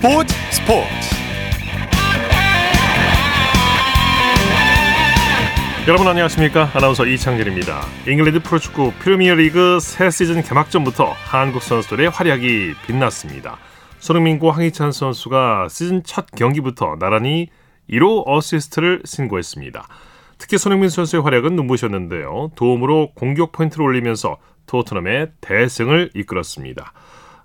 스포츠 스포츠. 여러분 안녕하십니까? 아나운서 이창진입니다. 잉글랜드 프로축구 프리미어리그 새 시즌 개막전부터 한국 선수들의 활약이 빛났습니다. 손흥민과 황희찬 선수가 시즌 첫 경기부터 나란히 1호 어시스트를 신고했습니다. 특히 손흥민 선수의 활약은 눈부셨는데요. 도움으로 공격 포인트를 올리면서 토트넘의 대승을 이끌었습니다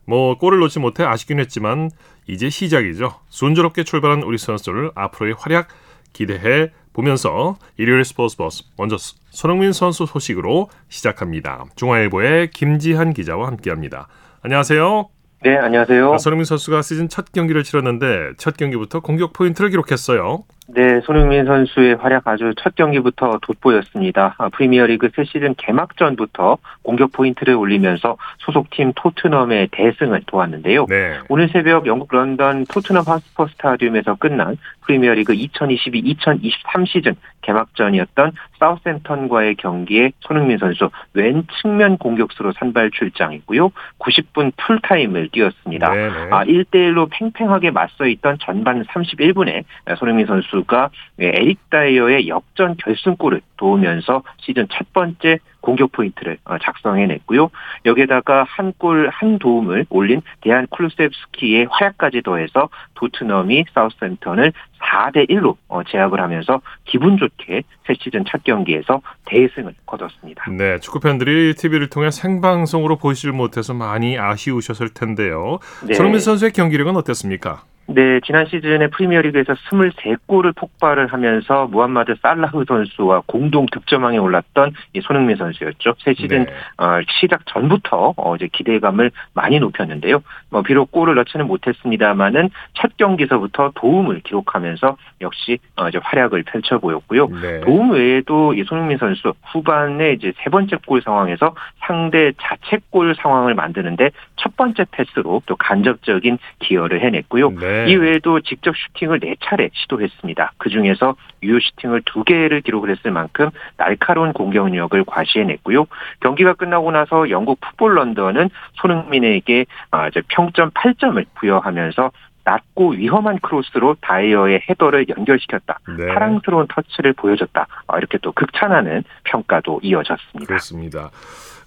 뭐 골을 넣지 못해 아쉽긴 했지만 이제 시작이죠. 순조롭게 출발한 우리 선수들 앞으로의 활약 기대해 보면서 일요일 스포츠 버스 먼저 손흥민 선수 소식으로 시작합니다. 중앙일보의 김지한 기자와 함께합니다. 안녕하세요. 네, 안녕하세요. 손흥민 선수가 시즌 첫 경기를 치렀는데 첫 경기부터 공격 포인트를 기록했어요. 네, 손흥민 선수의 활약 아주 첫 경기부터 돋보였습니다. 아, 프리미어리그 새 시즌 개막전부터 공격 포인트를 올리면서 소속팀 토트넘의 대승을 도왔는데요. 네. 오늘 새벽 영국 런던 토트넘 홋스퍼 스타디움에서 끝난 프리미어리그 2022-2023 시즌 개막전이었던 사우센턴과의 경기에 손흥민 선수 왼 측면 공격수로 선발 출장했고요. 90분 풀타임을 뛰었습니다. 네 네. 아, 1대1로 팽팽하게 맞서 있던 전반 31분에 손흥민 선수 가 에릭 다이어의 역전 결승골을 도우면서 시즌 첫 번째 공격 포인트를 어, 작성해냈고요. 여기에다가 한 골한 도움을 올린 대한 쿨루셉스키의 활약까지 더해서 토트넘이 사우스햄턴을 4대 1로 어, 제압을 하면서 기분 좋게 새 시즌 첫 경기에서 대승을 거뒀습니다. 네, 축구 팬들이 TV를 통해 생방송으로 보시질 못해서 많이 아쉬우셨을 텐데요. 네. 손흥민 선수의 경기력은 어땠습니까? 네, 지난 시즌에 프리미어리그에서 23골을 폭발을 하면서 무함마드 살라흐 선수와 공동 득점왕에 올랐던 이 손흥민 선수였죠. 새 시즌 네. 어, 시작 전부터 어, 이제 기대감을 많이 높였는데요. 뭐 비록 골을 넣지는 못했습니다만은 첫 경기서부터 도움을 기록하면서 역시 어, 이제 활약을 펼쳐 보였고요. 네. 도움 외에도 이 손흥민 선수 후반에 이제 세 번째 골 상황에서 상대 자책골 상황을 만드는데 첫 번째 패스로 또 간접적인 기여를 해냈고요. 네. 네. 이 외에도 직접 슈팅을 4차례 시도했습니다. 그중에서 유효 슈팅을 2개를 기록을 했을 만큼 날카로운 공격력을 과시해냈고요. 경기가 끝나고 나서 영국 풋볼 런던은 손흥민에게 아, 평점 8점을 부여하면서 낮고 위험한 크로스로 다이어의 헤더를 연결시켰다. 네. 사랑스러운 터치를 보여줬다. 아, 이렇게 또 극찬하는 평가도 이어졌습니다. 그렇습니다.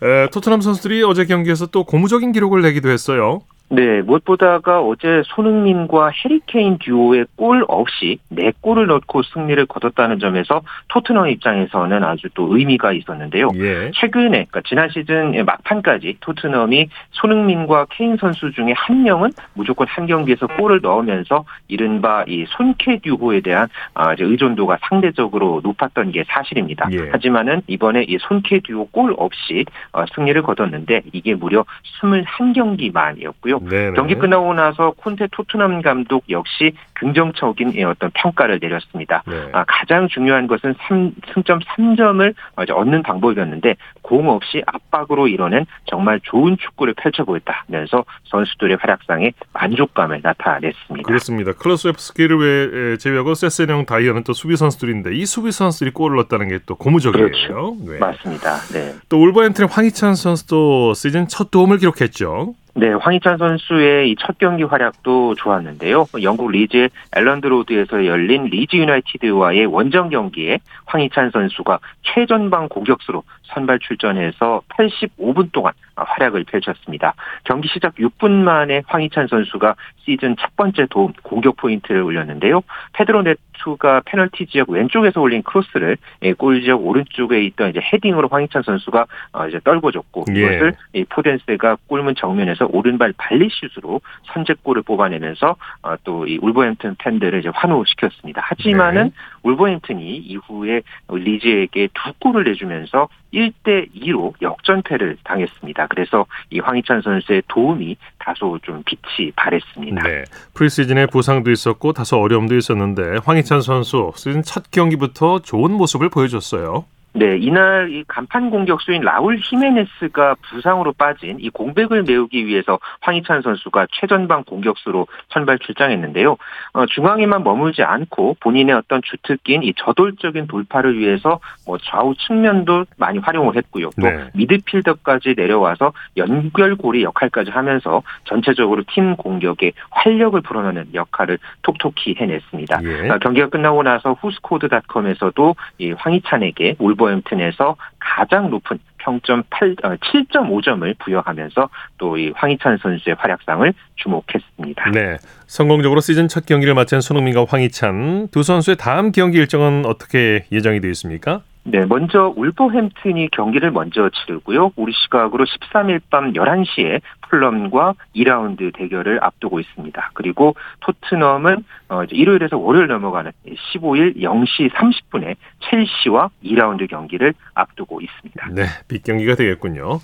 에, 토트넘 선수들이 어제 경기에서 또 고무적인 기록을 내기도 했어요. 네, 무엇보다가 어제 손흥민과 해리케인 듀오의 골 없이 4골을 넣고 승리를 거뒀다는 점에서 토트넘 입장에서는 아주 또 의미가 있었는데요. 예. 최근에, 그러니까 지난 시즌 막판까지 토트넘이 손흥민과 케인 선수 중에 한 명은 무조건 한 경기에서 골을 넣으면서 이른바 이 손케 듀오에 대한 아, 의존도가 상대적으로 높았던 게 사실입니다. 예. 하지만은 이번에 이 손케 듀오 골 없이 어, 승리를 거뒀는데 이게 무려 21경기 만이었고요. 있고요. 네네. 경기 끝나고 나서 콘테 토트넘 감독 역시 긍정적인 어떤 평가를 내렸습니다. 네. 아, 가장 중요한 것은 3, 승점 3점을 얻는 방법이었는데 공 없이 압박으로 이뤄낸 정말 좋은 축구를 펼쳐 보였다면서 선수들의 활약상에 만족감을 나타냈습니다. 그렇습니다. 쿨루셉스키를 제외하고 세세뇽 다이어는 또 수비 선수들인데 이 수비 선수들이 골을 넣었다는 게 또 고무적이에요. 그렇죠. 네. 맞습니다. 네. 또 울버햄튼의 황희찬 선수도 시즌 첫 도움을 기록했죠. 네, 황희찬 선수의 이 첫 경기 활약도 좋았는데요. 영국 리즈 엘런드 로드에서 열린 리즈 유나이티드와의 원정 경기에 황희찬 선수가 최전방 공격수로 선발 출전해서 85분 동안 활약을 펼쳤습니다. 경기 시작 6분 만에 황희찬 선수가 시즌 첫 번째 도움 공격 포인트를 올렸는데요. 페드로 네투가 페널티 지역 왼쪽에서 올린 크로스를 예, 골 지역 오른쪽에 있던 이제 헤딩으로 황희찬 선수가 어, 이제 떨궈줬고 예. 이것을 포덴스가 골문 정면에서 오른발 발리슛으로 선제골을 뽑아내면서 어, 또이 울버햄튼 팬들을 이제 환호시켰습니다. 하지만은 네. 울버햄튼이 이후에 리즈에게 두 골을 내주면서 1대 2로 역전패를 당했습니다. 그래서 이 황희찬 선수의 도움이 다소 좀 빛이 발했습니다. 네. 프리시즌에 부상도 있었고 다소 어려움도 있었는데 황희찬 선수 시즌 첫 경기부터 좋은 모습을 보여줬어요. 네, 이날 이 간판 공격수인 라울 히메네스가 부상으로 빠진 이 공백을 메우기 위해서 황희찬 선수가 최전방 공격수로 선발 출장했는데요. 어, 중앙에만 머물지 않고 본인의 어떤 주특기인 이 저돌적인 돌파를 위해서 뭐 좌우 측면도 많이 활용을 했고요. 또 네. 미드필더까지 내려와서 연결고리 역할까지 하면서 전체적으로 팀 공격에 활력을 불어넣는 역할을 톡톡히 해냈습니다. 예. 아, 경기가 끝나고 나서 후스코드닷컴에서도 이 황희찬에게 울버햄튼에서 가장 높은 평점 8, 어, 7.5점을 부여하면서 또 이 황희찬 선수의 활약상을 주목했습니다. 네. 성공적으로 시즌 첫 경기를 마친 손흥민과 황희찬 두 선수의 다음 경기 일정은 어떻게 예정이 되어 있습니까? 네, 먼저 울버햄튼이 경기를 먼저 치르고요. 우리 시각으로 13일 밤 11시에 풀럼과 2라운드 대결을 앞두고 있습니다. 그리고 토트넘은 어, 일요일에서 월요일 넘어가는 15일 0시 30분에 첼시와 2라운드 경기를 앞두고 있습니다. 네, 빅 경기가 되겠군요.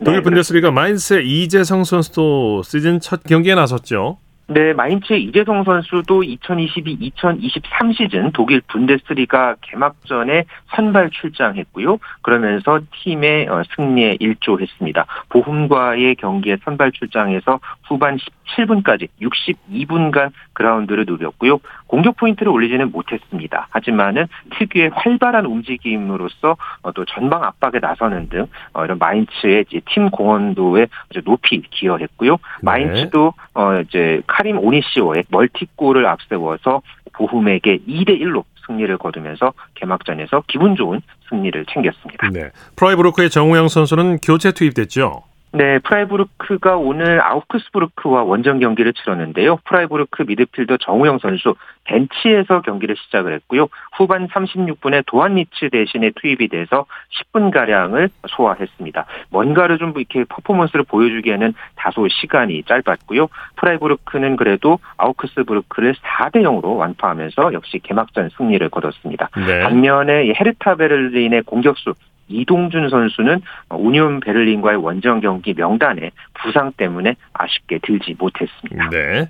네, 독일 분데스리가 마인스의 이재성 선수도 시즌 첫 경기에 나섰죠. 네, 마인츠의 이재성 선수도 2022-2023 시즌 독일 분데스리가 개막전에 선발 출장했고요. 그러면서 팀의 어, 승리에 일조했습니다. 보훔과의 경기에 선발 출장해서 후반 17분까지 62분간 그라운드를 누볐고요. 공격 포인트를 올리지는 못했습니다. 하지만은 특유의 활발한 움직임으로써 어, 또 전방 압박에 나서는 등 어, 이런 마인츠의 팀 공헌도에 높이 기여했고요. 마인츠도 어 이제 카림 오니시오의 멀티골을 앞세워서 보훔에게 2대 1로 승리를 거두면서 개막전에서 기분 좋은 승리를 챙겼습니다. 네. 프라이부르크의 정우영 선수는 교체 투입됐죠. 네, 프라이부르크가 오늘 아우크스부르크와 원정 경기를 치렀는데요. 프라이부르크 미드필더 정우영 선수 벤치에서 경기를 시작을 했고요. 후반 36분에 도안리츠 대신에 투입이 돼서 10분 가량을 소화했습니다. 뭔가를 좀 이렇게 퍼포먼스를 보여주기에는 다소 시간이 짧았고요. 프라이부르크는 그래도 아우크스부르크를 4대 0으로 완파하면서 역시 개막전 승리를 거뒀습니다. 네. 반면에 이 헤르타 베를린의 공격수 이동준 선수는 우니온 베를린과의 원정 경기 명단에 부상 때문에 아쉽게 들지 못했습니다. 네.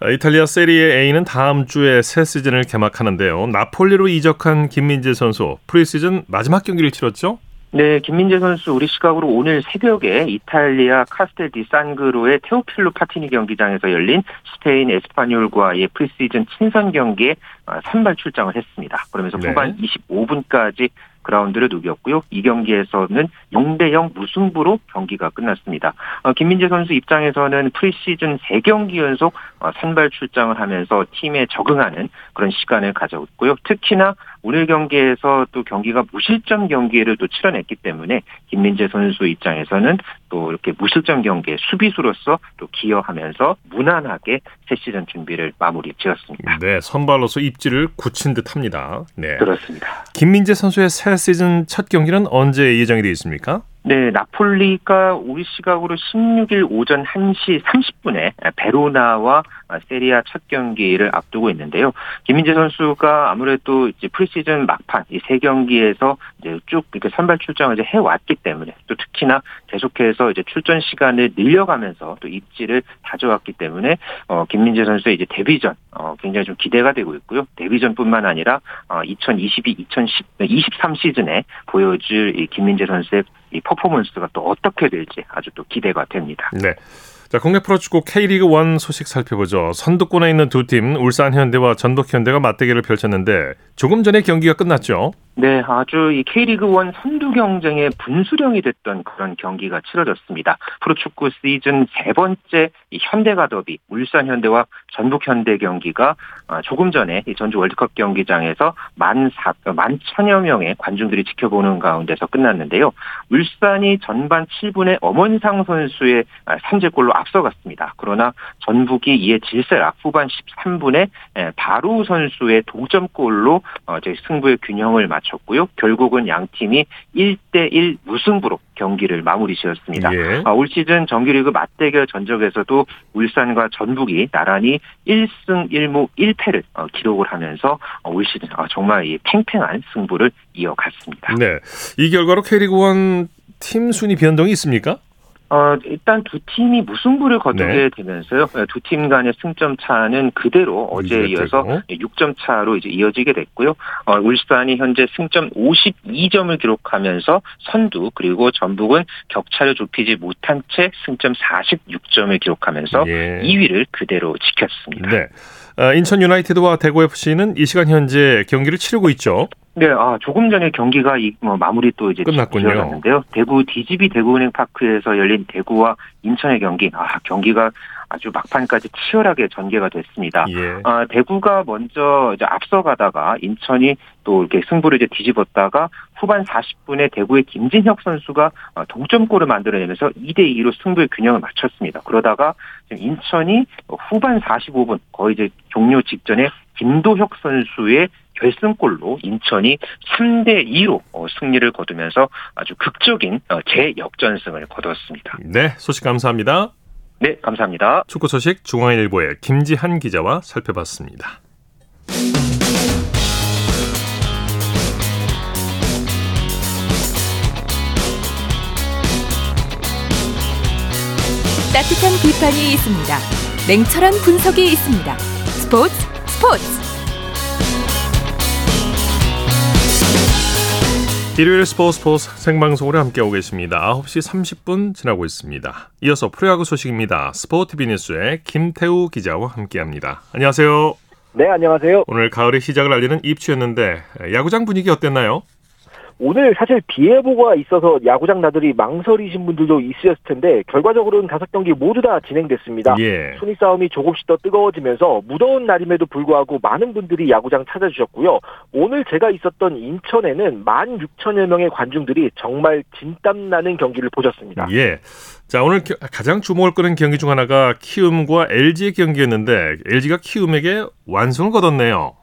아, 이탈리아 세리에 A는 다음 주에 새 시즌을 개막하는데요. 나폴리로 이적한 김민재 선수 프리시즌 마지막 경기를 치렀죠. 네, 김민재 선수 우리 시각으로 오늘 새벽에 이탈리아 카스텔 디 산그로의 테오필로 파티니 경기장에서 열린 스페인 에스파뇰과의 프리시즌 친선 경기에 어, 선발 출장을 했습니다. 그러면서 네. 후반 25분까지 그라운드를 누볐고요. 이 경기에서는 0대 0 무승부로 경기가 끝났습니다. 어, 김민재 선수 입장에서는 프리시즌 3경기 연속 어, 선발 출장을 하면서 팀에 적응하는 그런 시간을 가졌고요. 특히나 오늘 경기에서 또 경기가 무실점 경기를 또 치러냈기 때문에 김민재 선수 입장에서는 또 이렇게 무실점 경기의 수비수로서 또 기여하면서 무난하게 새 시즌 준비를 마무리 지었습니다. 네, 선발로서 입지를 굳힌 듯합니다. 네. 그렇습니다. 김민재 선수의 새 시즌 첫 경기는 언제 예정이 되어 있습니까? 네, 나폴리가 우리 시각으로 16일 오전 1시 30분에 베로나와 세리아 첫 경기를 앞두고 있는데요. 김민재 선수가 아무래도 이제 프리시즌 막판 이 세 경기에서 이제 쭉 이렇게 선발 출장을 이제 해왔기 때문에 또 특히나 계속해서 이제 출전 시간을 늘려가면서 또 입지를 다져왔기 때문에 어 김민재 선수의 이제 데뷔전 어 굉장히 좀 기대가 되고 있고요. 데뷔전뿐만 아니라 어 2022, 2010, 23 시즌에 보여줄 이 김민재 선수의 이 퍼포먼스가 또 어떻게 될지 아주 또 기대가 됩니다. 네. 자, 국내 프로축구 K리그 1 소식 살펴보죠. 선두권에 있는 두 팀 울산 현대와 전북 현대가 맞대결을 펼쳤는데 조금 전에 경기가 끝났죠. 네, 아주 이 K리그 1 선두 경쟁의 분수령이 됐던 그런 경기가 치러졌습니다. 프로축구 시즌 세 번째 이 현대가 더비 울산 현대와 전북 현대 경기가 아, 조금 전에 이 전주 월드컵 경기장에서 만 사, 만 천여 명의 관중들이 지켜보는 가운데서 끝났는데요. 울산이 전반 7분에 엄원상 선수의 아, 선제골로 앞서갔습니다. 그러나 전북이 이에 질세라 후반 13분에 바루 선수의 동점골로 어, 이제 승부의 균형을 맞 췄고요. 결국은 양 팀이 1대1 무승부로 경기를 마무리 지었습니다. 예. 아, 올 시즌 정규리그 맞대결 전적에서도 울산과 전북이 나란히 1승 1무 1패를 어, 기록을 하면서 어, 올 시즌 아, 정말 이 팽팽한 승부를 이어갔습니다. 네. 이 결과로 K리그 1 팀 순위 변동이 있습니까? 어, 일단 두 팀이 무승부를 거두게 네. 되면서요. 두 팀 간의 승점 차는 그대로 어제에 이어서 되고. 6점 차로 이제 이어지게 됐고요. 어, 울산이 현재 승점 52점을 기록하면서 선두 그리고 전북은 격차를 좁히지 못한 채 승점 46점을 기록하면서 예. 2위를 그대로 지켰습니다. 네. 어, 인천 유나이티드와 대구 FC는 이 시간 현재 경기를 치르고 있죠. 네, 아, 조금 전에 경기가 이, 뭐, 마무리 또 이제 끝났군요. 지어졌는데요. 대구 DGB 대구은행 파크에서 열린 대구와 인천의 경기, 아, 경기가 아주 막판까지 치열하게 전개가 됐습니다. 예. 아, 대구가 먼저 이제 앞서가다가 인천이 또 이렇게 승부를 이제 뒤집었다가 후반 40분에 대구의 김진혁 선수가 어, 동점골을 만들어내면서 2대 2로 승부의 균형을 맞췄습니다. 그러다가 지금 인천이 후반 45분 거의 이제 종료 직전에 김도혁 선수의 결승골로 인천이 3대 2로 어, 승리를 거두면서 아주 극적인 어, 재역전승을 거두었습니다. 네, 소식 감사합니다. 네, 감사합니다. 축구 소식 중앙일보의 김지한 기자와 살펴봤습니다. 따뜻한 비판이 있습니다. 냉철한 분석이 있습니다. 스포츠 스포츠 일요일 스포츠 스포츠 생방송으로 함께하고 계십니다. 9시 30분 지나고 있습니다. 이어서 프로야구 소식입니다. 스포티비 뉴스의 김태우 기자와 함께합니다. 안녕하세요. 네, 안녕하세요. 오늘 가을의 시작을 알리는 입추였는데 야구장 분위기 어땠나요? 오늘 사실 비 예보가 있어서 야구장 나들이 망설이신 분들도 있으셨을 텐데 결과적으로는 다섯 경기 모두 다 진행됐습니다. 예. 순위 싸움이 조금씩 더 뜨거워지면서 무더운 날임에도 불구하고 많은 분들이 야구장 찾아주셨고요. 오늘 제가 있었던 인천에는 16,000여 명의 관중들이 정말 진땀 나는 경기를 보셨습니다. 예. 자, 오늘 겨- 가장 주목을 끄는 경기 중 하나가 키움과 LG의 경기였는데 LG가 키움에게 완승을 거뒀네요.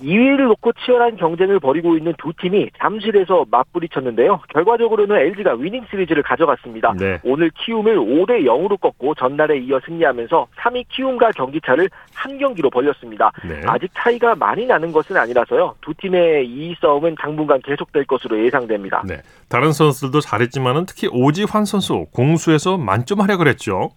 2위를 놓고 치열한 경쟁을 벌이고 있는 두 팀이 잠실에서 맞부딪혔는데요. 결과적으로는 LG가 위닝 시리즈를 가져갔습니다. 네. 오늘 키움을 5대 0으로 꺾고 전날에 이어 승리하면서 3위 키움과 경기차를 한 경기로 벌렸습니다. 네. 아직 차이가 많이 나는 것은 아니라서요. 두 팀의 2위 싸움은 당분간 계속될 것으로 예상됩니다. 네. 다른 선수들도 잘했지만은 특히 오지환 선수 공수에서 만점 활약을 했죠.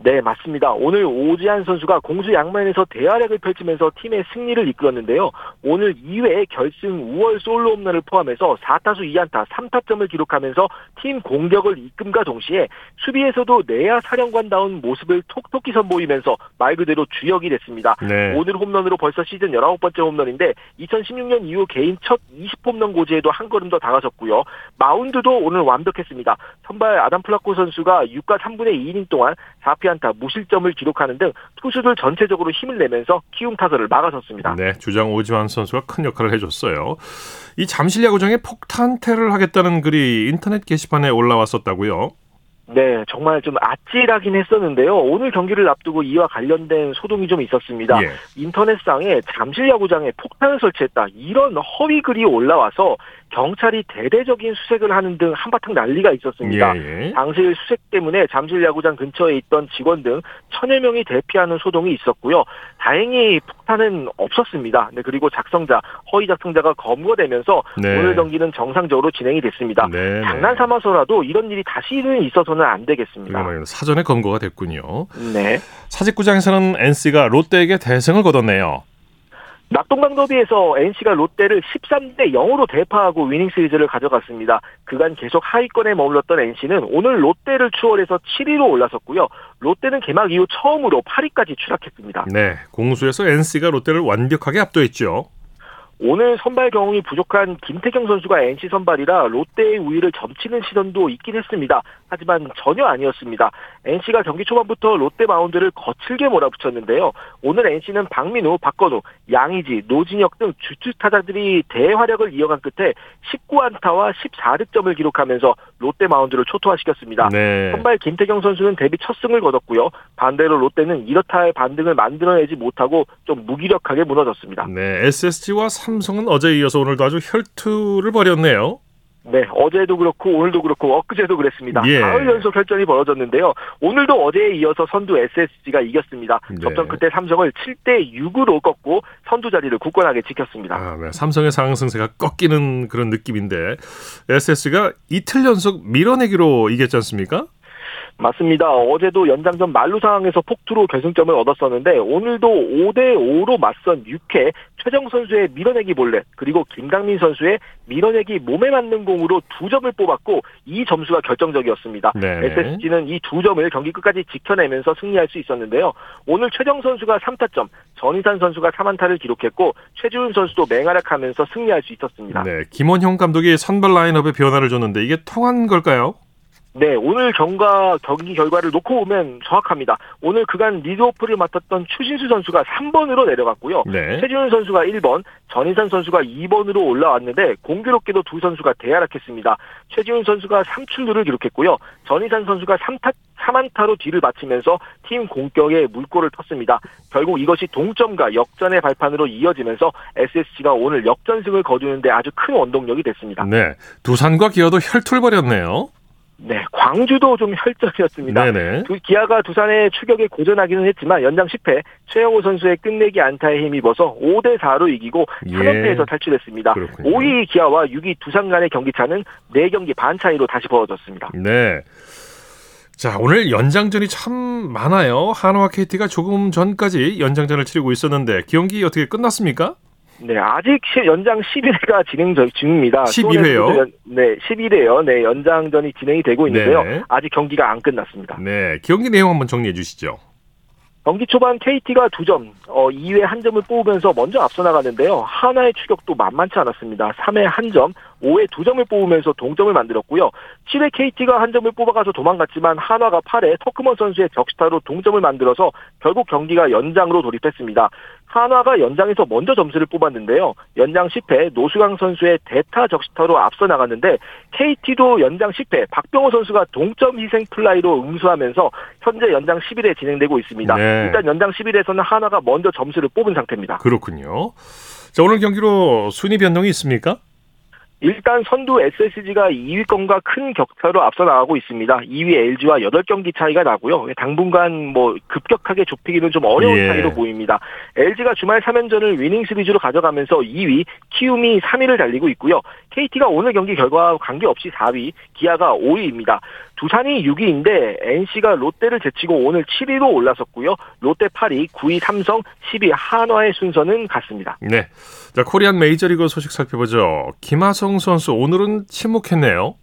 네, 맞습니다. 오늘 오지한 선수가 공수 양면에서 대활약을 펼치면서 팀의 승리를 이끌었는데요. 오늘 2회에 결승 5월 솔로 홈런을 포함해서 4타수 2안타 3타점을 기록하면서 팀 공격을 이끈과 동시에 수비에서도 내야 사령관다운 모습을 톡톡히 선보이면서 말 그대로 주역이 됐습니다. 네. 오늘 홈런으로 벌써 시즌 19번째 홈런인데 2016년 이후 개인 첫 20홈런 고지에도 한 걸음 더 다가섰고요. 마운드도 오늘 완벽했습니다. 선발 아담 플럿코 선수가 6과 3분의 2이닝 동안 4피 안타 무실점을 기록하는 등 투수들 전체적으로 힘을 내면서 키움 타선을 막아섰습니다. 네, 주장 오지환 선수가 큰 역할을 해줬어요. 이 잠실 야구장에 폭탄 테러를 하겠다는 글이 인터넷 게시판에 올라왔었다고요. 네, 정말 좀 아찔하긴 했었는데요. 오늘 경기를 앞두고 이와 관련된 소동이 좀 있었습니다. 예. 인터넷상에 잠실 야구장에 폭탄을 설치했다 이런 허위 글이 올라와서 경찰이 대대적인 수색을 하는 등 한바탕 난리가 있었습니다. 예, 예. 당시 수색 때문에 잠실 야구장 근처에 있던 직원 등 천여 명이 대피하는 소동이 있었고요. 다행히 폭탄은 없었습니다. 네, 그리고 작성자, 허위 작성자가 검거되면서 네. 오늘 경기는 정상적으로 진행이 됐습니다. 네, 장난 삼아서라도 이런 일이 다시는 있어서는 안 되겠습니다. 사전에 검거가 됐군요. 네. 사직구장에서는 NC가 롯데에게 대승을 거뒀네요. 낙동강 더비에서 NC가 롯데를 13대 0으로 대파하고 위닝 시리즈를 가져갔습니다. 그간 계속 하위권에 머물렀던 NC는 오늘 롯데를 추월해서 7위로 올라섰고요. 롯데는 개막 이후 처음으로 8위까지 추락했습니다. 네, 공수에서 NC가 롯데를 완벽하게 압도했죠. 오늘 선발 경험이 부족한 김태경 선수가 NC 선발이라 롯데의 우위를 점치는 시선도 있긴 했습니다. 하지만 전혀 아니었습니다. NC가 경기 초반부터 롯데 마운드를 거칠게 몰아붙였는데요. 오늘 NC는 박민우, 박건우, 양의지, 노진혁 등 주축 타자들이 대활약을 이어간 끝에 19안타와 14득점을 기록하면서 롯데 마운드를 초토화시켰습니다. 네. 선발 김태경 선수는 데뷔 첫 승을 거뒀고요. 반대로 롯데는 이렇다 할 반등을 만들어내지 못하고 좀 무기력하게 무너졌습니다. 네, SSG와 삼성은 어제 이어서 오늘도 아주 혈투를 벌였네요. 네, 어제도 그렇고 오늘도 그렇고 엊그제도 그랬습니다. 예. 가을 연속 혈전이 벌어졌는데요. 오늘도 어제에 이어서 선두 SSG가 이겼습니다. 네. 접전 끝에 삼성을 7대 6으로 꺾고 선두 자리를 굳건하게 지켰습니다. 아, 네. 삼성의 상승세가 꺾이는 그런 느낌인데 SSG가 이틀 연속 밀어내기로 이겼지 않습니까? 맞습니다. 어제도 연장전 만루 상황에서 폭투로 결승점을 얻었었는데 오늘도 5대 5로 맞선 6회 최정 선수의 밀어내기 볼넷 그리고 김강민 선수의 밀어내기 몸에 맞는 공으로 두 점을 뽑았고 이 점수가 결정적이었습니다. 네. SSG는 이 두 점을 경기 끝까지 지켜내면서 승리할 수 있었는데요. 오늘 최정 선수가 3타점, 전희산 선수가 3안타를 기록했고 최지훈 선수도 맹활약하면서 승리할 수 있었습니다. 네, 김원형 감독이 선발 라인업에 변화를 줬는데 이게 통한 걸까요? 네, 오늘 경과 경기 결과를 놓고 보면 정확합니다. 오늘 그간 리드오프를 맡았던 추신수 선수가 3번으로 내려갔고요. 네. 최지훈 선수가 1번, 전인산 선수가 2번으로 올라왔는데 공교롭게도 두 선수가 대하락했습니다. 최지훈 선수가 3출루를 기록했고요. 전인산 선수가 3타 3안타로 뒤를 마치면서 팀 공격에 물꼬를 텄습니다. 결국 이것이 동점과 역전의 발판으로 이어지면서 SSG가 오늘 역전승을 거두는데 아주 큰 원동력이 됐습니다. 네. 두산과 기아도 혈투를 벌였네요. 네, 광주도 좀 혈전이었습니다. 네네. 두, 기아가 두산의 추격에 고전하기는 했지만 연장 10회 최영호 선수의 끝내기 안타에 힘입어서 5대 4로 이기고 예. 3연패에서 탈출했습니다. 그렇군요. 5위 기아와 6위 두산 간의 경기 차는 4경기 반 차이로 다시 벌어졌습니다. 네. 자, 오늘 연장전이 참 많아요. 한화와 KT가 조금 전까지 연장전을 치르고 있었는데 경기 어떻게 끝났습니까? 네, 아직 시- 연장 11회가 진행 중- 중입니다. 11회 요? 수원에서도 연- 네, 11회요. 네, 연장전이 진행이 되고 있는데요. 네네. 아직 경기가 안 끝났습니다. 네. 경기 내용 한번 정리해 주시죠. 경기 초반 KT가 2점, 어, 2회 한 점을 뽑으면서 먼저 앞서 나가는데요. 하나의 추격도 만만치 않았습니다. 3회 한 점, 5회 두 점을 뽑으면서 동점을 만들었고요. 7회 KT가 한 점을 뽑아가서 도망갔지만 한화가 8회 터크먼 선수의 적시타로 동점을 만들어서 결국 경기가 연장으로 돌입했습니다. 한화가 연장에서 먼저 점수를 뽑았는데요. 연장 10회 노수광 선수의 대타 적시타로 앞서 나갔는데 KT도 연장 10회 박병호 선수가 동점 희생 플라이로 응수하면서 현재 연장 11회 진행되고 있습니다. 네. 일단 연장 11회에서는 한화가 먼저 점수를 뽑은 상태입니다. 그렇군요. 자, 오늘 경기로 순위 변동이 있습니까? 일단 선두 SSG가 2위권과 큰 격차로 앞서 나가고 있습니다. 2위 LG와 8경기 차이가 나고요. 당분간 뭐 급격하게 좁히기는 좀 어려운 예. 차이로 보입니다. LG가 주말 3연전을 위닝 시리즈로 가져가면서 2위, 키움이 3위를 달리고 있고요. KT가 오늘 경기 결과와 관계없이 4위, 기아가 5위입니다. 두산이 6위인데 NC가 롯데를 제치고 오늘 7위로 올라섰고요. 롯데 8위, 9위 삼성, 10위 한화의 순서는 같습니다. 네. 자, 코리안 메이저리그 소식 살펴보죠. 김하성 선수 오늘은 침묵했네요.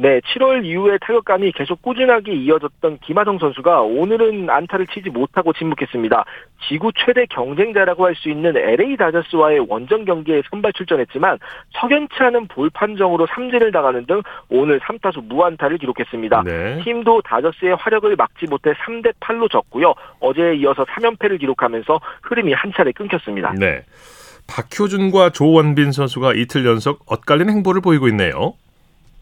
네, 7월 이후에 타격감이 계속 꾸준하게 이어졌던 김하성 선수가 오늘은 안타를 치지 못하고 침묵했습니다. 지구 최대 경쟁자라고 할 수 있는 LA 다저스와의 원정 경기에 선발 출전했지만 석연치 않은 볼 판정으로 삼진을 당하는 등 오늘 3타수 무안타를 기록했습니다. 네. 팀도 다저스의 화력을 막지 못해 3대 8로 졌고요. 어제에 이어서 3연패를 기록하면서 흐름이 한 차례 끊겼습니다. 네. 박효준과 조원빈 선수가 이틀 연속 엇갈린 행보를 보이고 있네요.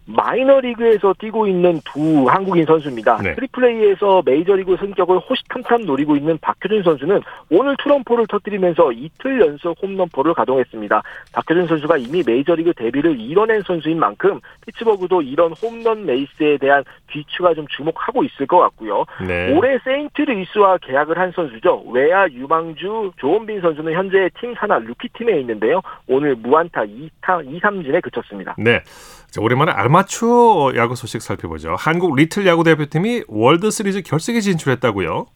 마이너리그에서 뛰고 있는 두 한국인 선수입니다. 네. 트리플A에서 메이저리그 승격을 호시탐탐 노리고 있는 박효준 선수는 오늘 투런포를 터뜨리면서 이틀 연속 홈런포를 가동했습니다. 박효준 선수가 이미 메이저리그 데뷔를 이뤄낸 선수인 만큼 피츠버그도 이런 홈런 레이스에 대한 귀추가 좀 주목하고 있을 것 같고요. 네. 올해 세인트루이스와 계약을 한 선수죠. 외야 유망주 조원빈 선수는 현재 팀 산하 루키팀에 있는데요. 오늘 무안타 2타, 2, 3진에 그쳤습니다. 네. 자, 오랜만에 아마추어 야구 소식 살펴보죠. 한국 리틀 야구 대표팀이 월드 시리즈 결승에 진출했다고요?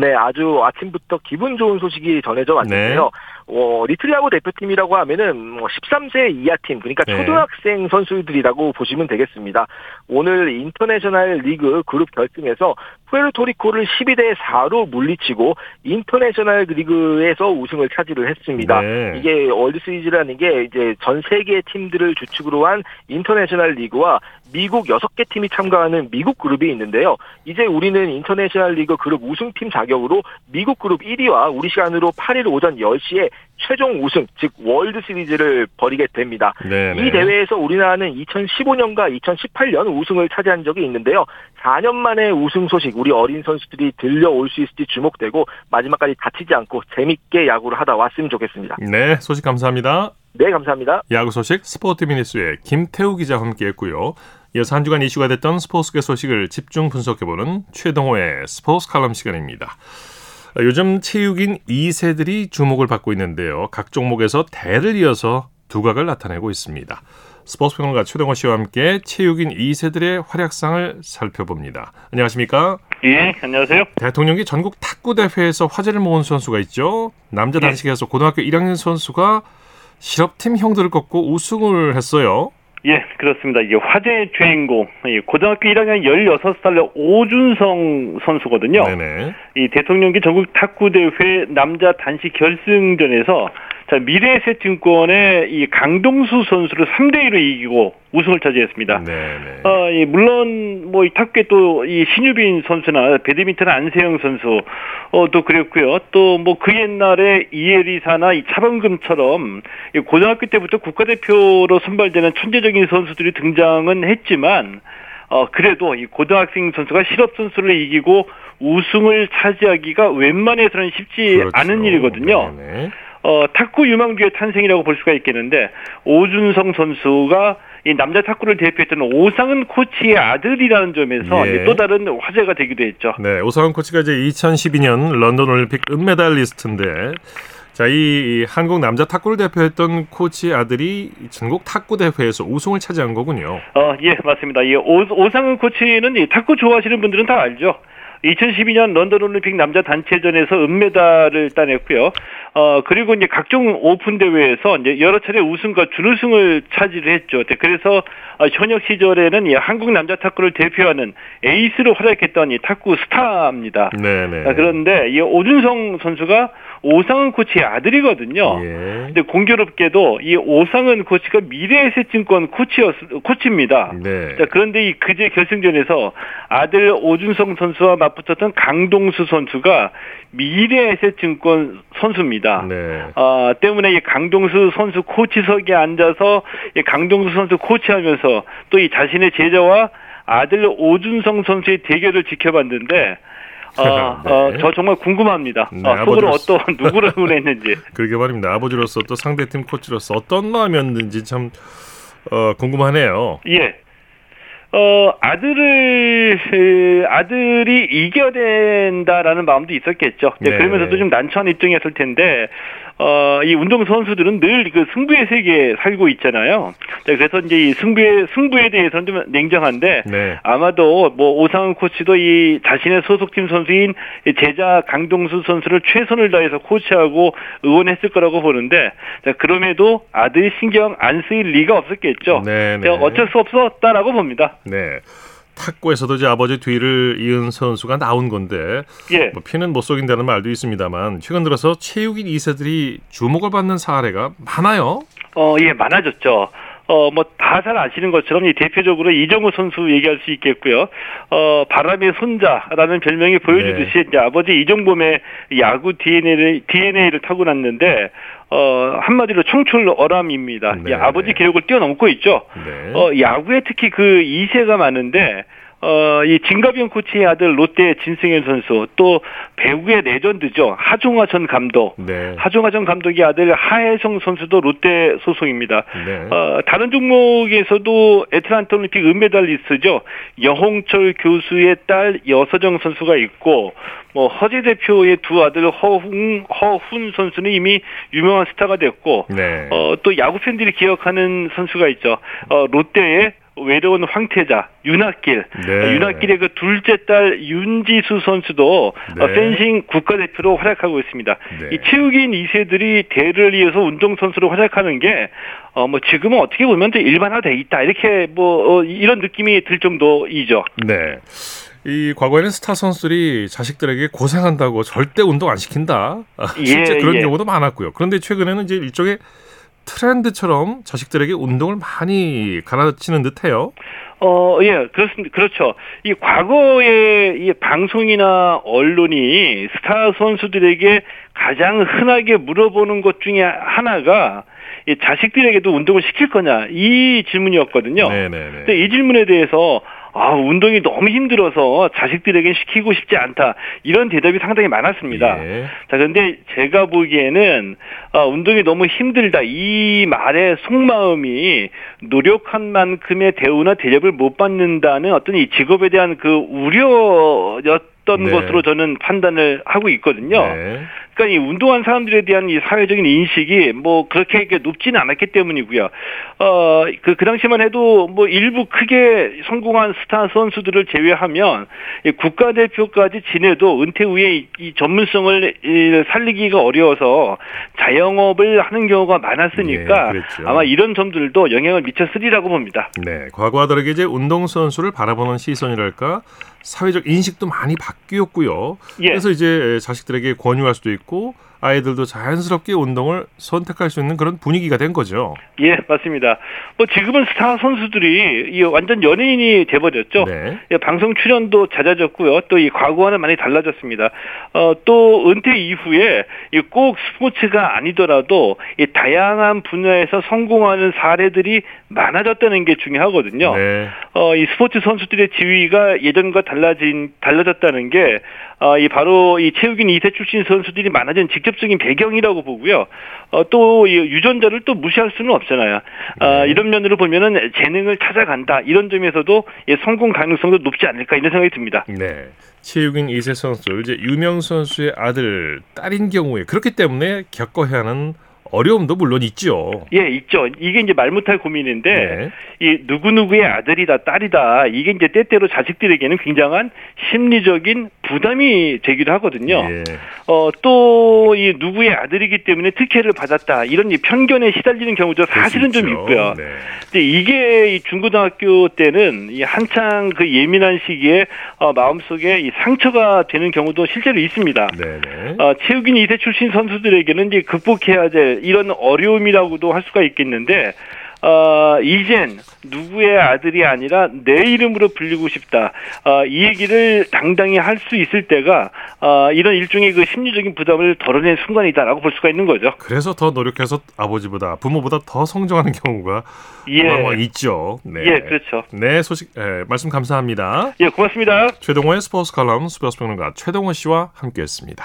네, 아주 아침부터 기분 좋은 소식이 전해져 왔는데요. 어, 리틀 야구 대표팀이라고 하면은 뭐 13세 이하 팀, 그러니까 네. 초등학생 선수들이라고 보시면 되겠습니다. 오늘 인터내셔널 리그 그룹 결승에서 푸에르토리코를 12대 4로 물리치고 인터내셔널 리그에서 우승을 차지를 했습니다. 네. 이게 월드 시리즈라는 게 이제 전 세계 팀들을 주축으로 한 인터내셔널 리그와 미국 6개 팀이 참가하는 미국 그룹이 있는데요. 이제 우리는 인터내셔널 리그 그룹 우승팀 자격으로 미국 그룹 1위와 우리 시간으로 8일 오전 10시에 최종 우승, 즉 월드 시리즈를 벌이게 됩니다. 네. 이 대회에서 우리나라는 2015년과 2018년 우승을 차지한 적이 있는데요. 4년 만에 우승 소식 우리 어린 선수들이 들려올 수 있을지 주목되고 마지막까지 다치지 않고 재밌게 야구를 하다 왔으면 좋겠습니다. 네, 소식 감사합니다. 네, 감사합니다. 야구 소식 스포츠 미니스의 김태우 기자 와 함께했고요. 이어서 한 주간 이슈가 됐던 스포츠계 소식을 집중 분석해보는 최동호의 스포츠 칼럼 시간입니다. 요즘 체육인 2세들이 주목을 받고 있는데요. 각 종목에서 대를 이어서 두각을 나타내고 있습니다. 스포츠 평론가 최동호 씨와 함께 체육인 2세들의 활약상을 살펴봅니다. 안녕하십니까? 예, 안녕하세요. 대통령이 전국 탁구 대회에서 화제를 모은 선수가 있죠. 남자 예. 단식에서 고등학교 1학년 선수가 실업팀 형들을 꺾고 우승을 했어요. 예, 그렇습니다. 이게 화제의 주인공, 이 고등학교 1학년 16살 오준성 선수거든요. 네네. 이 대통령기 전국 탁구대회 남자 단식 결승전에서 자, 미래에셋증권의 이 강동수 선수를 3대 1로 이기고 우승을 차지했습니다. 네네. 어, 이 물론 뭐이 탁구에 또이 신유빈 선수나 배드민턴 안세영 선수 어, 또 그랬고요. 또 뭐 그 옛날에 이에리사나 이 차범금처럼 이 고등학교 때부터 국가대표로 선발되는 천재적인 선수들이 등장은 했지만 어 그래도 이 고등학생 선수가 실업 선수를 이기고 우승을 차지하기가 웬만해서는 쉽지 그렇죠. 않은 일이거든요. 네네. 어, 탁구 유망주의 탄생이라고 볼 수가 있겠는데 오준성 선수가 이 남자 탁구를 대표했던 오상은 코치의 아들이라는 점에서 예. 또 다른 화제가 되기도 했죠. 네, 오상훈 코치가 이제 2012년 런던 올림픽 은메달리스트인데 자, 이, 이 한국 남자 탁구를 대표했던 코치의 아들이 전국 탁구 대회에서 우승을 차지한 거군요. 어, 예, 맞습니다. 이 오, 오상은 코치는 이 탁구 좋아하시는 분들은 다 알죠. 2012년 런던 올림픽 남자 단체전에서 은메달을 따냈고요. 어, 그리고 이제 각종 오픈 대회에서 이제 여러 차례 우승과 준우승을 차지를 했죠. 네, 그래서 어, 현역 시절에는 이 한국 남자 탁구를 대표하는 에이스로 활약했던 이 탁구 스타입니다. 네네. 아, 그런데 이 오준성 선수가 오상은 코치의 아들이거든요. 예. 근데 공교롭게도 이 오상은 코치가 미래에셋증권 코치였 코치입니다. 네. 자, 그런데 이 그제 결승전에서 아들 오준성 선수와 맞붙었던 강동수 선수가 미래에셋증권 선수입니다. 네. 아, 때문에 이 강동수 선수 코치석에 앉아서 이 강동수 선수 코치하면서 또 이 자신의 제자와 아들 오준성 선수의 대결을 지켜봤는데 아, 네. 어, 저 정말 궁금합니다. 네, 어, 속으로 아버지로서. 어떤 누구를 응원했는지. 그러게 말입니다. 아버지로서 또 상대팀 코치로서 어떤 마음이었는지 참 어, 궁금하네요. 예. 어, 아들을, 에, 아들이 이겨야 된다라는 마음도 있었겠죠. 네. 그러면서도 좀 난처한 입장이었을 텐데, 어, 이 운동 선수들은 늘 그 승부의 세계에 살고 있잖아요. 자, 그래서 이제 이 승부에, 승부에 대해서는 좀 냉정한데, 네. 아마도 뭐 오상훈 코치도 이 자신의 소속팀 선수인 이 제자 강동수 선수를 최선을 다해서 코치하고 응원했을 거라고 보는데 자, 그럼에도 아들 신경 안 쓰일 리가 없었겠죠. 네, 네. 자, 어쩔 수 없었다라고 봅니다. 네. 탁구에서도 이제 아버지 뒤를 이은 선수가 나온 건데 예. 뭐 피는 못 속인다는 말도 있습니다만 최근 들어서 체육인 2세들이 주목을 받는 사례가 많아요. 어, 예, 많아졌죠. 어, 뭐, 다 잘 아시는 것처럼, 이 대표적으로 이정우 선수 얘기할 수 있겠고요. 어, 바람의 손자라는 별명이 보여주듯이, 네. 이제 아버지 이정범의 야구 DNA를, DNA를 타고났는데, 어, 한마디로 청출 어람입니다. 네. 이 아버지 기록을 뛰어넘고 있죠. 네. 어, 야구에 특히 그 2세가 많은데, 어, 이 진가병 코치의 아들 롯데 진승현 선수, 또 배구의 레전드죠. 하종화 전 감독. 네. 하종화 전 감독의 아들 하혜성 선수도 롯데 소속입니다. 네. 어, 다른 종목에서도 애틀란타 올림픽 은메달리스트죠. 여홍철 교수의 딸 여서정 선수가 있고, 뭐 허재 대표의 두 아들 허훈 허훈 선수는 이미 유명한 스타가 됐고, 네. 어, 또 야구 팬들이 기억하는 선수가 있죠. 어, 롯데의 외로운 황태자 윤학길, 네. 어, 윤학길의 그 둘째 딸 윤지수 선수도 어, 네. 펜싱 국가대표로 활약하고 있습니다. 네. 이 체육인 2세들이 대를 이어서 운동선수로 활약하는 게, 어, 뭐, 지금은 어떻게 보면 좀 일반화돼 있다. 이렇게 뭐, 어, 이런 느낌이 들 정도이죠. 네. 이 과거에는 스타 선수들이 자식들에게 고생한다고 절대 운동 안 시킨다. 아, 실제 예, 그런 예. 경우도 많았고요. 그런데 최근에는 이제 일종의 트렌드처럼 자식들에게 운동을 많이 가르치는 듯해요. 어, 예, 그렇습니다. 그렇죠. 이 과거에 이 방송이나 언론이 스타 선수들에게 가장 흔하게 물어보는 것 중에 하나가 이 자식들에게도 운동을 시킬 거냐 이 질문이었거든요. 네네네. 근데 이 질문에 대해서 아 운동이 너무 힘들어서 자식들에게 시키고 싶지 않다 이런 대답이 상당히 많았습니다. 예. 자, 근데 제가 보기에는 아, 운동이 너무 힘들다 이 말의 속마음이 노력한 만큼의 대우나 대접을 못 받는다는 어떤 이 직업에 대한 그 우려였던 네. 것으로 저는 판단을 하고 있거든요. 네. 그러니까 이 운동한 사람들에 대한 이 사회적인 인식이 뭐 그렇게 높지는 않았기 때문이고요. 어, 그, 그 당시만 해도 뭐 일부 크게 성공한 스타 선수들을 제외하면 국가대표까지 지내도 은퇴 후에 이, 이 전문성을 살리기가 어려워서 자영업을 하는 경우가 많았으니까 네, 아마 이런 점들도 영향을 미쳤으리라고 봅니다. 네, 과거와 다르게 이제 운동선수를 바라보는 시선이랄까 사회적 인식도 많이 바뀌었고요. 예. 그래서 이제 자식들에게 권유할 수도 있고 아이들도 자연스럽게 운동을 선택할 수 있는 그런 분위기가 된 거죠. 예, 맞습니다. 뭐 지금은 스타 선수들이 이 완전 연예인이 돼버렸죠. 네. 예, 방송 출연도 잦아졌고요. 또 이 과거와는 많이 달라졌습니다. 어, 또 은퇴 이후에 이꼭 스포츠가 아니더라도 이 다양한 분야에서 성공하는 사례들이 많아졌다는 게 중요하거든요. 네. 어, 이 스포츠 선수들의 지위가 예전과 달라진 달라졌다는 게 어, 이 바로 이 체육인 2세 출신 선수들이 많아진 직접 적인 배경이라고 보고요. 어, 또이 유전자를 또 무시할 수는 없잖아요. 어, 네. 이런 면으로 보면은 재능을 찾아간다 이런 점에서도 예, 성공 가능성도 높지 않을까 이런 생각이 듭니다. 네. 체육인 이세 선수, 이제 유명 선수의 아들, 딸인 경우에 그렇기 때문에 겪어야 하는 어려움도 물론 있죠. 예, 있죠. 이게 이제 말 못할 고민인데 네. 이 누구 누구의 아들이다 딸이다 이게 이제 때때로 자식들에게는 굉장한 심리적인 부담이 되기도 하거든요. 예. 어, 또, 이 누구의 아들이기 때문에 특혜를 받았다. 이런 이 편견에 시달리는 경우도 사실은 좀 있고요. 네. 근데 이게 이 중고등학교 때는 이 한창 그 예민한 시기에 어, 마음속에 이 상처가 되는 경우도 실제로 있습니다. 네, 네. 어, 체육인 2세 출신 선수들에게는 이제 극복해야 될 이런 어려움이라고도 할 수가 있겠는데, 어, 이젠 누구의 아들이 아니라 내 이름으로 불리고 싶다. 어, 이 얘기를 당당히 할 수 있을 때가, 어, 이런 일종의 그 심리적인 부담을 덜어낸 순간이다라고 볼 수가 있는 거죠. 그래서 더 노력해서 아버지보다 부모보다 더 성장하는 경우가 예. 있죠. 네. 예, 그렇죠. 네, 소식 예, 말씀 감사합니다. 예, 고맙습니다. 최동호의 스포츠 칼럼 스포츠 평론가 최동호 씨와 함께했습니다.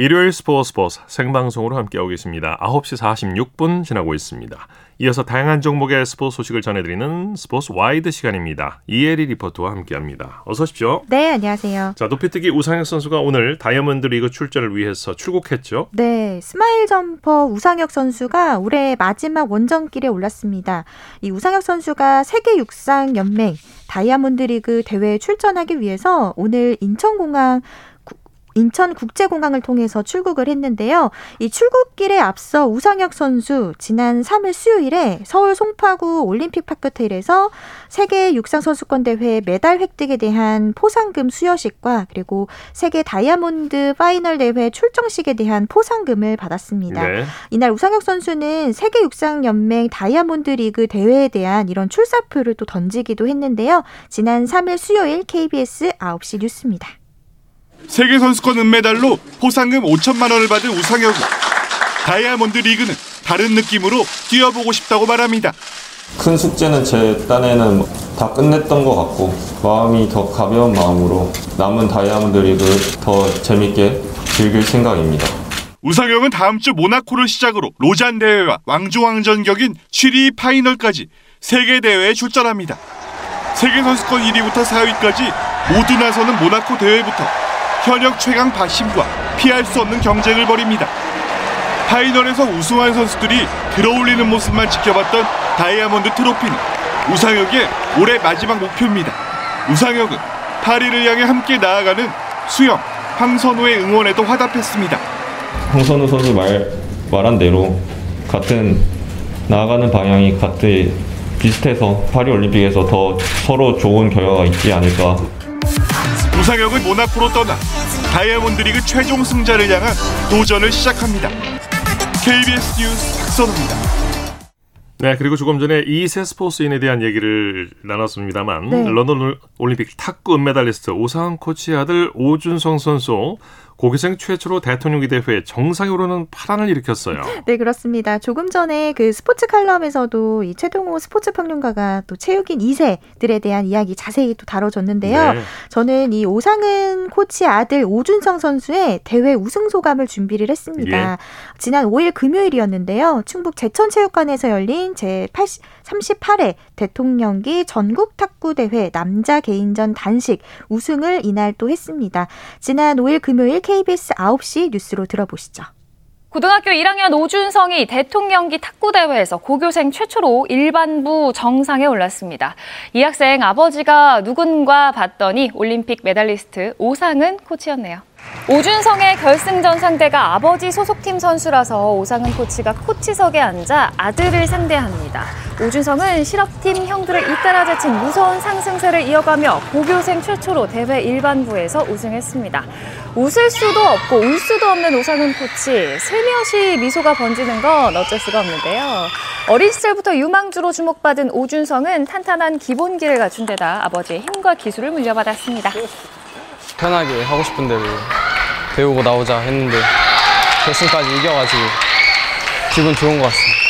일요일 스포츠 스포츠 생방송으로 함께하고 계십니다. 9시 46분 지나고 있습니다. 이어서 다양한 종목의 스포츠 소식을 전해드리는 스포츠 와이드 시간입니다. 이혜리 리포터와 함께합니다. 어서 오십시오. 네, 안녕하세요. 자, 높이뛰기 우상혁 선수가 오늘 다이아몬드 리그 출전을 위해서 출국했죠. 네, 스마일 점퍼 우상혁 선수가 올해 마지막 원정길에 올랐습니다. 이 우상혁 선수가 세계 육상 연맹 다이아몬드 리그 대회에 출전하기 위해서 오늘 인천공항 인천국제공항을 통해서 출국을 했는데요. 이 출국길에 앞서 우상혁 선수 지난 3일 수요일에 서울 송파구 올림픽 파크텔에서 세계 육상 선수권 대회 메달 획득에 대한 포상금 수여식과 그리고 세계 다이아몬드 파이널 대회 출정식에 대한 포상금을 받았습니다. 네. 이날 우상혁 선수는 세계 육상 연맹 다이아몬드 리그 대회에 대한 이런 출사표를 또 던지기도 했는데요. 지난 3일 수요일 KBS 9시 뉴스입니다. 세계 선수권 은메달로 포상금 5천만 원을 받은 우상혁은 다이아몬드 리그는 다른 느낌으로 뛰어보고 싶다고 말합니다. 큰 숙제는 제 딴에는 다 끝냈던 것 같고 마음이 더 가벼운 마음으로 남은 다이아몬드 리그 더 재밌게 즐길 생각입니다. 우상혁은 다음 주 모나코를 시작으로 로잔 대회와 왕중왕전 격인 취리 파이널까지 세계 대회에 출전합니다. 세계 선수권 1위부터 4위까지 모두 나서는 모나코 대회부터 현역 최강 바심과 피할 수 없는 경쟁을 벌입니다. 파이널에서 우승한 선수들이 들어올리는 모습만 지켜봤던 다이아몬드 트로피는 우상혁의 올해 마지막 목표입니다. 우상혁은 파리를 향해 함께 나아가는 수영, 황선우의 응원에도 화답했습니다. 홍선우 선수 말 말한 대로 같은 나아가는 방향이 같은 비슷해서 파리 올림픽에서 더 서로 좋은 결과가 있지 않을까 우상혁은 모나코로 떠나 다이아몬드 리그 최종 승자를 향한 도전을 시작합니다. KBS 뉴스 박선우입니다. 네, 그리고 조금 전에 이세 스포츠인에 대한 얘기를 나눴습니다만 네. 런던 올림픽 탁구 은메달리스트 오상훈 코치의 아들 오준성 선수 고교생 최초로 대통령기 대회 정상에 오르는 파란을 일으켰어요. 네, 그렇습니다. 조금 전에 그 스포츠 칼럼에서도 이 최동호 스포츠 평론가가 또 체육인 2세들에 대한 이야기 자세히 또 다뤄줬는데요. 네. 저는 이 오상은 코치 아들 오준성 선수의 대회 우승 소감을 준비를 했습니다. 예. 지난 5일 금요일이었는데요. 충북 제천체육관에서 열린 제 38회 대통령기 전국 탁구 대회 남자 개인전 단식 우승을 이날 또 했습니다. 지난 5일 금요일 KBS 9시 뉴스로 들어보시죠. 고등학교 1학년 오준성이 대통령기 탁구대회에서 고교생 최초로 일반부 정상에 올랐습니다. 이 학생 아버지가 누군가 봤더니 올림픽 메달리스트 오상은 코치였네요. 오준성의 결승전 상대가 아버지 소속팀 선수라서 오상은 코치가 코치석에 앉아 아들을 상대합니다. 오준성은 실업팀 형들을 잇따라 제친 무서운 상승세를 이어가며 고교생 최초로 대회 일반부에서 우승했습니다. 웃을 수도 없고 울 수도 없는 오상은 코치. 슬며시 미소가 번지는 건 어쩔 수가 없는데요. 어린 시절부터 유망주로 주목받은 오준성은 탄탄한 기본기를 갖춘 데다 아버지의 힘과 기술을 물려받았습니다. 편하게 하고 싶은 대로 배우고 나오자 했는데 결승까지 이겨가지고 기분 좋은 것 같습니다.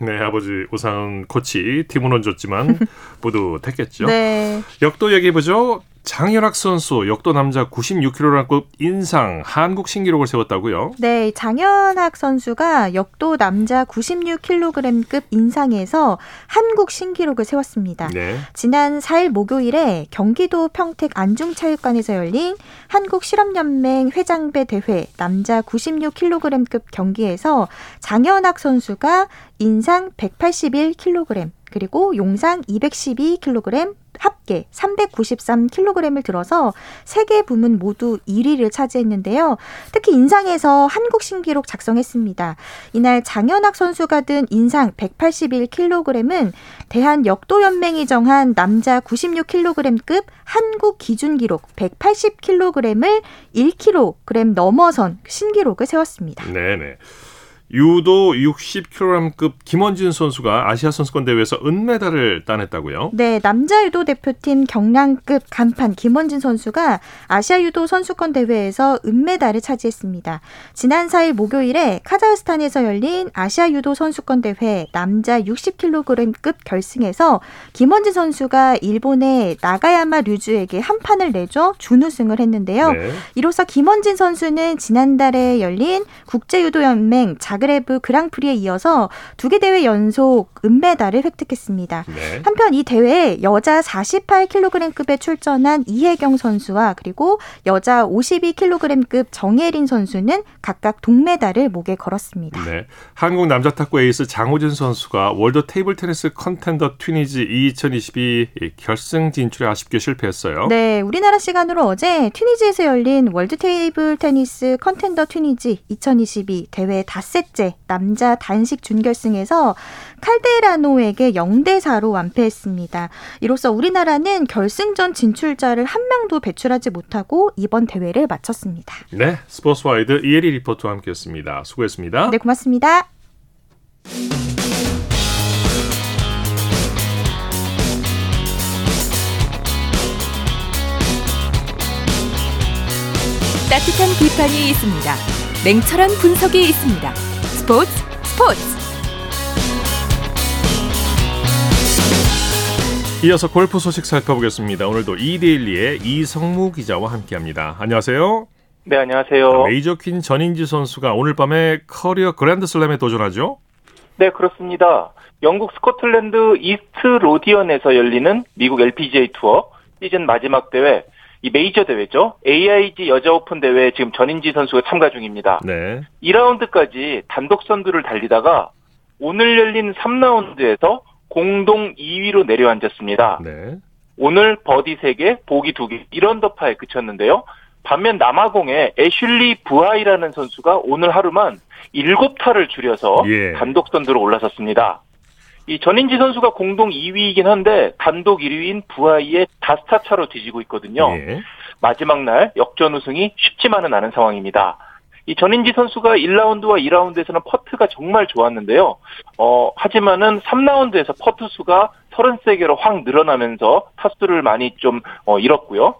네, 아버지 오상훈 코치 팀은 얹었지만 뿌듯했겠죠. 네. 역도 얘기해보죠. 장현학 선수 역도 남자 96kg급 인상 한국 신기록을 세웠다고요? 네, 장현학 선수가 역도 남자 96kg급 인상에서 한국 신기록을 세웠습니다. 네. 지난 4일 목요일에 경기도 평택 안중체육관에서 열린 한국 실업연맹 회장배 대회 남자 96kg급 경기에서 장현학 선수가 인상 181kg 그리고 용상 212kg 합계 393kg을 들어서 세 개 부문 모두 1위를 차지했는데요. 특히 인상에서 한국 신기록 작성했습니다. 이날 장현학 선수가 든 인상 181kg은 대한 역도연맹이 정한 남자 96kg급 한국 기준 기록 180kg을 1kg 넘어선 신기록을 세웠습니다. 네네. 유도 60kg급 김원진 선수가 아시아 선수권 대회에서 은메달을 따냈다고요? 네, 남자 유도 대표팀 경량급 간판 김원진 선수가 아시아 유도 선수권 대회에서 은메달을 차지했습니다. 지난 4일 목요일에 카자흐스탄에서 열린 아시아 유도 선수권 대회 남자 60kg급 결승에서 김원진 선수가 일본의 나가야마 류주에게 한 판을 내줘 준우승을 했는데요. 네. 이로써 김원진 선수는 지난달에 열린 국제유도연맹 자 그레브 그랑프리에 이어서 두 개 대회 연속 은메달을 획득했습니다. 네. 한편 이 대회에 여자 48kg급에 출전한 이혜경 선수와 그리고 여자 52kg급 정예린 선수는 각각 동메달을 목에 걸었습니다. 네. 한국 남자 탁구 에이스 장우진 선수가 월드 테이블 테니스 컨텐더 튀니지 2022 결승 진출에 아쉽게 실패했어요. 네, 우리나라 시간으로 어제 튀니지에서 열린 월드 테이블 테니스 컨텐더 튀니지 2022 대회 닷새 째 남자 단식 준결승에서 칼데라노에게 0대 4로 완패했습니다. 이로써 우리나라는 결승전 진출자를 한 명도 배출하지 못하고 이번 대회를 마쳤습니다. 네. 스포츠와이드 이혜리 리포터와 함께했습니다. 수고했습니다. 네, 고맙습니다. 따뜻한 비판이 있습니다. 냉철한 분석이 있습니다. 스포츠 스포츠 이어서 골프 소식 살펴보겠습니다. 오늘도 이데일리의 이석무 기자와 함께합니다. 안녕하세요. 네, 안녕하세요. 메이저 퀸 전인지 선수가 오늘 밤에 커리어 그랜드슬램에 도전하죠? 네, 그렇습니다. 영국 스코틀랜드 이스트 로디언에서 열리는 미국 LPGA 투어 시즌 마지막 대회, 이 메이저 대회죠. AIG 여자 오픈 대회에 지금 전인지 선수가 참가 중입니다. 네. 2라운드까지 단독 선두를 달리다가 오늘 열린 3라운드에서 공동 2위로 내려앉았습니다. 네. 오늘 버디 3개, 보기 2개, 1언더파에 그쳤는데요. 반면 남아공의 애슐리 부하이라는 선수가 오늘 하루만 7타를 줄여서 예. 단독 선두로 올라섰습니다. 이 전인지 선수가 공동 2위이긴 한데 단독 1위인 부하이에 다섯 타 차로 뒤지고 있거든요. 예. 마지막 날 역전 우승이 쉽지만은 않은 상황입니다. 이 전인지 선수가 1라운드와 2라운드에서는 퍼트가 정말 좋았는데요. 어, 하지만은 3라운드에서 퍼트 수가 33개로 확 늘어나면서 타수를 많이 좀 어, 잃었고요.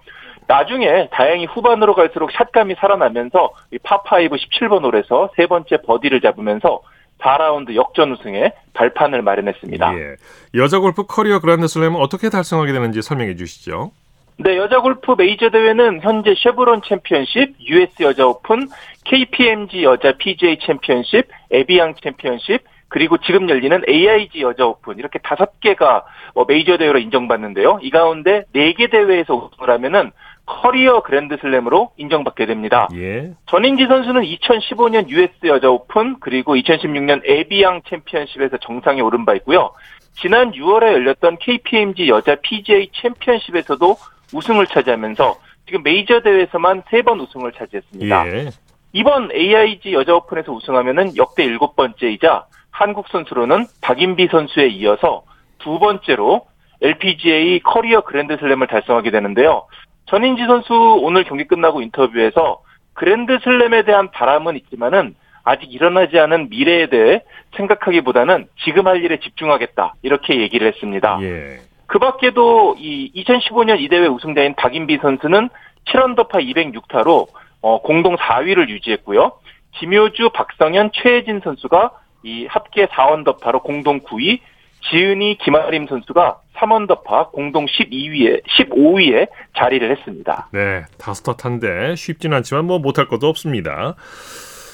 나중에 다행히 후반으로 갈수록 샷감이 살아나면서 이 파5 17번 홀에서 세 번째 버디를 잡으면서 4라운드 역전 우승에 발판을 마련했습니다. 예. 여자 골프 커리어 그랜드 슬램은 어떻게 달성하게 되는지 설명해 주시죠. 네, 여자 골프 메이저 대회는 현재 쉐브론 챔피언십, US 여자 오픈, KPMG 여자 PGA 챔피언십, 에비앙 챔피언십, 그리고 지금 열리는 AIG 여자 오픈 이렇게 다섯 개가 어, 메이저 대회로 인정받는데요. 이 가운데 네 개 대회에서 우승을 하면은 커리어 그랜드슬램으로 인정받게 됩니다. 예. 전인지 선수는 2015년 US 여자 오픈 그리고 2016년 에비앙 챔피언십에서 정상에 오른 바 있고요. 지난 6월에 열렸던 KPMG 여자 PGA 챔피언십에서도 우승을 차지하면서 지금 메이저 대회에서만 세번 우승을 차지했습니다. 예. 이번 AIG 여자 오픈에서 우승하면은 역대 일곱 번째이자 한국 선수로는 박인비 선수에 이어서 두 번째로 LPGA 커리어 그랜드슬램을 달성하게 되는데요. 전인지 선수 오늘 경기 끝나고 인터뷰에서 그랜드 슬램에 대한 바람은 있지만은 아직 일어나지 않은 미래에 대해 생각하기보다는 지금 할 일에 집중하겠다 이렇게 얘기를 했습니다. 예. 그 밖에도 이 2015년 이 대회 우승자인 박인비 선수는 7언더파 206타로 어, 공동 4위를 유지했고요. 김효주, 박성현, 최혜진 선수가 이 합계 4언더파로 공동 9위, 지은이, 김아림 선수가 3언더파 공동 12위에 15위에 자리를 했습니다. 네, 다섯 타 찬데 쉽진 않지만 뭐 못할 것도 없습니다.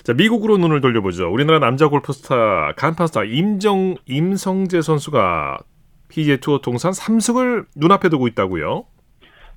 자, 미국으로 눈을 돌려보죠. 우리나라 남자 골프 스타 간판 스타 임정 임성재 선수가 PGA 투어 통산 3승을 눈앞에 두고 있다고요.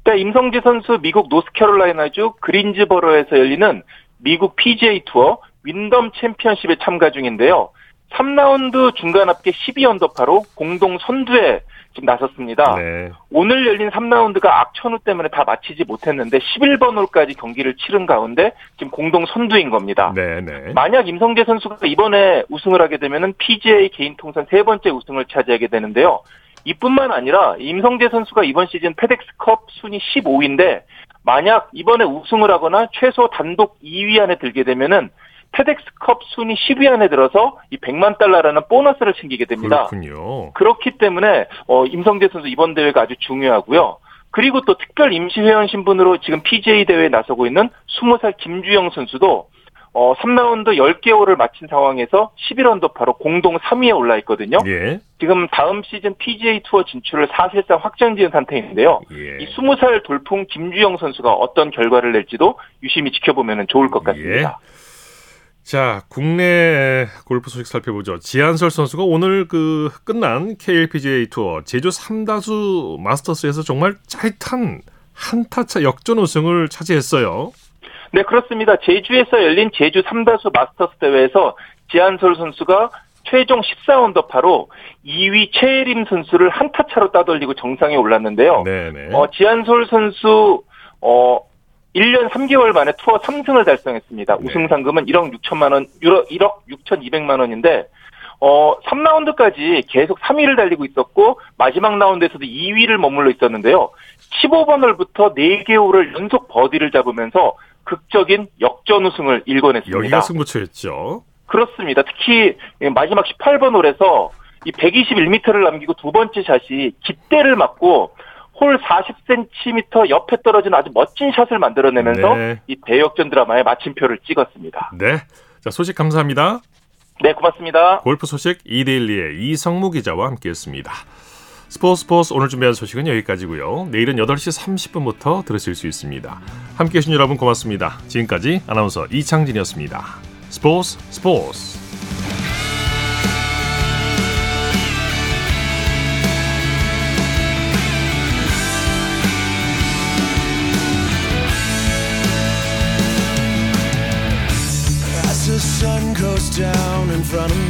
네, 임성재 선수 미국 노스캐롤라이나주 그린즈버러에서 열리는 미국 PGA 투어 윈덤 챔피언십에 참가 중인데요. 3라운드 중간 합계 12언더파로 공동 선두에 지금 나섰습니다. 네. 오늘 열린 3라운드가 악천후 때문에 다 마치지 못했는데 11번 홀까지 경기를 치른 가운데 지금 공동 선두인 겁니다. 네, 네. 만약 임성재 선수가 이번에 우승을 하게 되면은 PGA 개인 통산 세 번째 우승을 차지하게 되는데요. 이뿐만 아니라 임성재 선수가 이번 시즌 페덱스컵 순위 15위인데 만약 이번에 우승을 하거나 최소 단독 2위 안에 들게 되면은 페덱스컵 순위 10위 안에 들어서 이 100만 달러라는 보너스를 챙기게 됩니다. 그렇군요. 그렇기 때문에 어, 임성재 선수 이번 대회가 아주 중요하고요. 그리고 또 특별 임시회원 신분으로 지금 PGA 대회에 나서고 있는 20살 김주영 선수도 어, 3라운드 10개월을 마친 상황에서 11언더파로 공동 3위에 올라 있거든요. 예. 지금 다음 시즌 PGA 투어 진출을 사실상 확정지은 상태인데요. 예. 이 20살 돌풍 김주영 선수가 어떤 결과를 낼지도 유심히 지켜보면 좋을 것 같습니다. 자, 국내 골프 소식 살펴보죠. 지한설 선수가 오늘 그 끝난 KLPGA 투어 제주 삼다수 마스터스에서 정말 짜릿한 한타차 역전 우승을 차지했어요. 네, 그렇습니다. 제주에서 열린 제주 삼다수 마스터스 대회에서 지한솔 선수가 최종 14언더파로 2위 최혜림 선수를 한타 차로 따돌리고 정상에 올랐는데요. 네 네. 어, 지한솔 선수 어 1년 3개월 만에 투어 3승을 달성했습니다. 네. 우승 상금은 1억 6천만 원, 1억, 1억 6,200만 원인데 어 3라운드까지 계속 3위를 달리고 있었고 마지막 라운드에서도 2위를 머물러 있었는데요. 15번 홀부터 4개 홀을 연속 버디를 잡으면서 극적인 역전 우승을 일궈냈습니다. 여기가 승부처였죠. 그렇습니다. 특히 마지막 18번 홀에서 이 121m를 남기고 두 번째 샷이 깃대를 맞고 홀 40cm 옆에 떨어진 아주 멋진 샷을 만들어내면서 네. 이 대역전 드라마의 마침표를 찍었습니다. 네. 자, 소식 감사합니다. 네, 고맙습니다. 골프 소식 이데일리의 이성무 기자와 함께했습니다. 스포츠 스포츠 오늘 준비한 소식은 여기까지고요. 내일은 8시 30분부터 들으실 수 있습니다. 함께해 주신 여러분 고맙습니다. 지금까지 아나운서 이창진이었습니다. 스포츠 스포츠 front of me,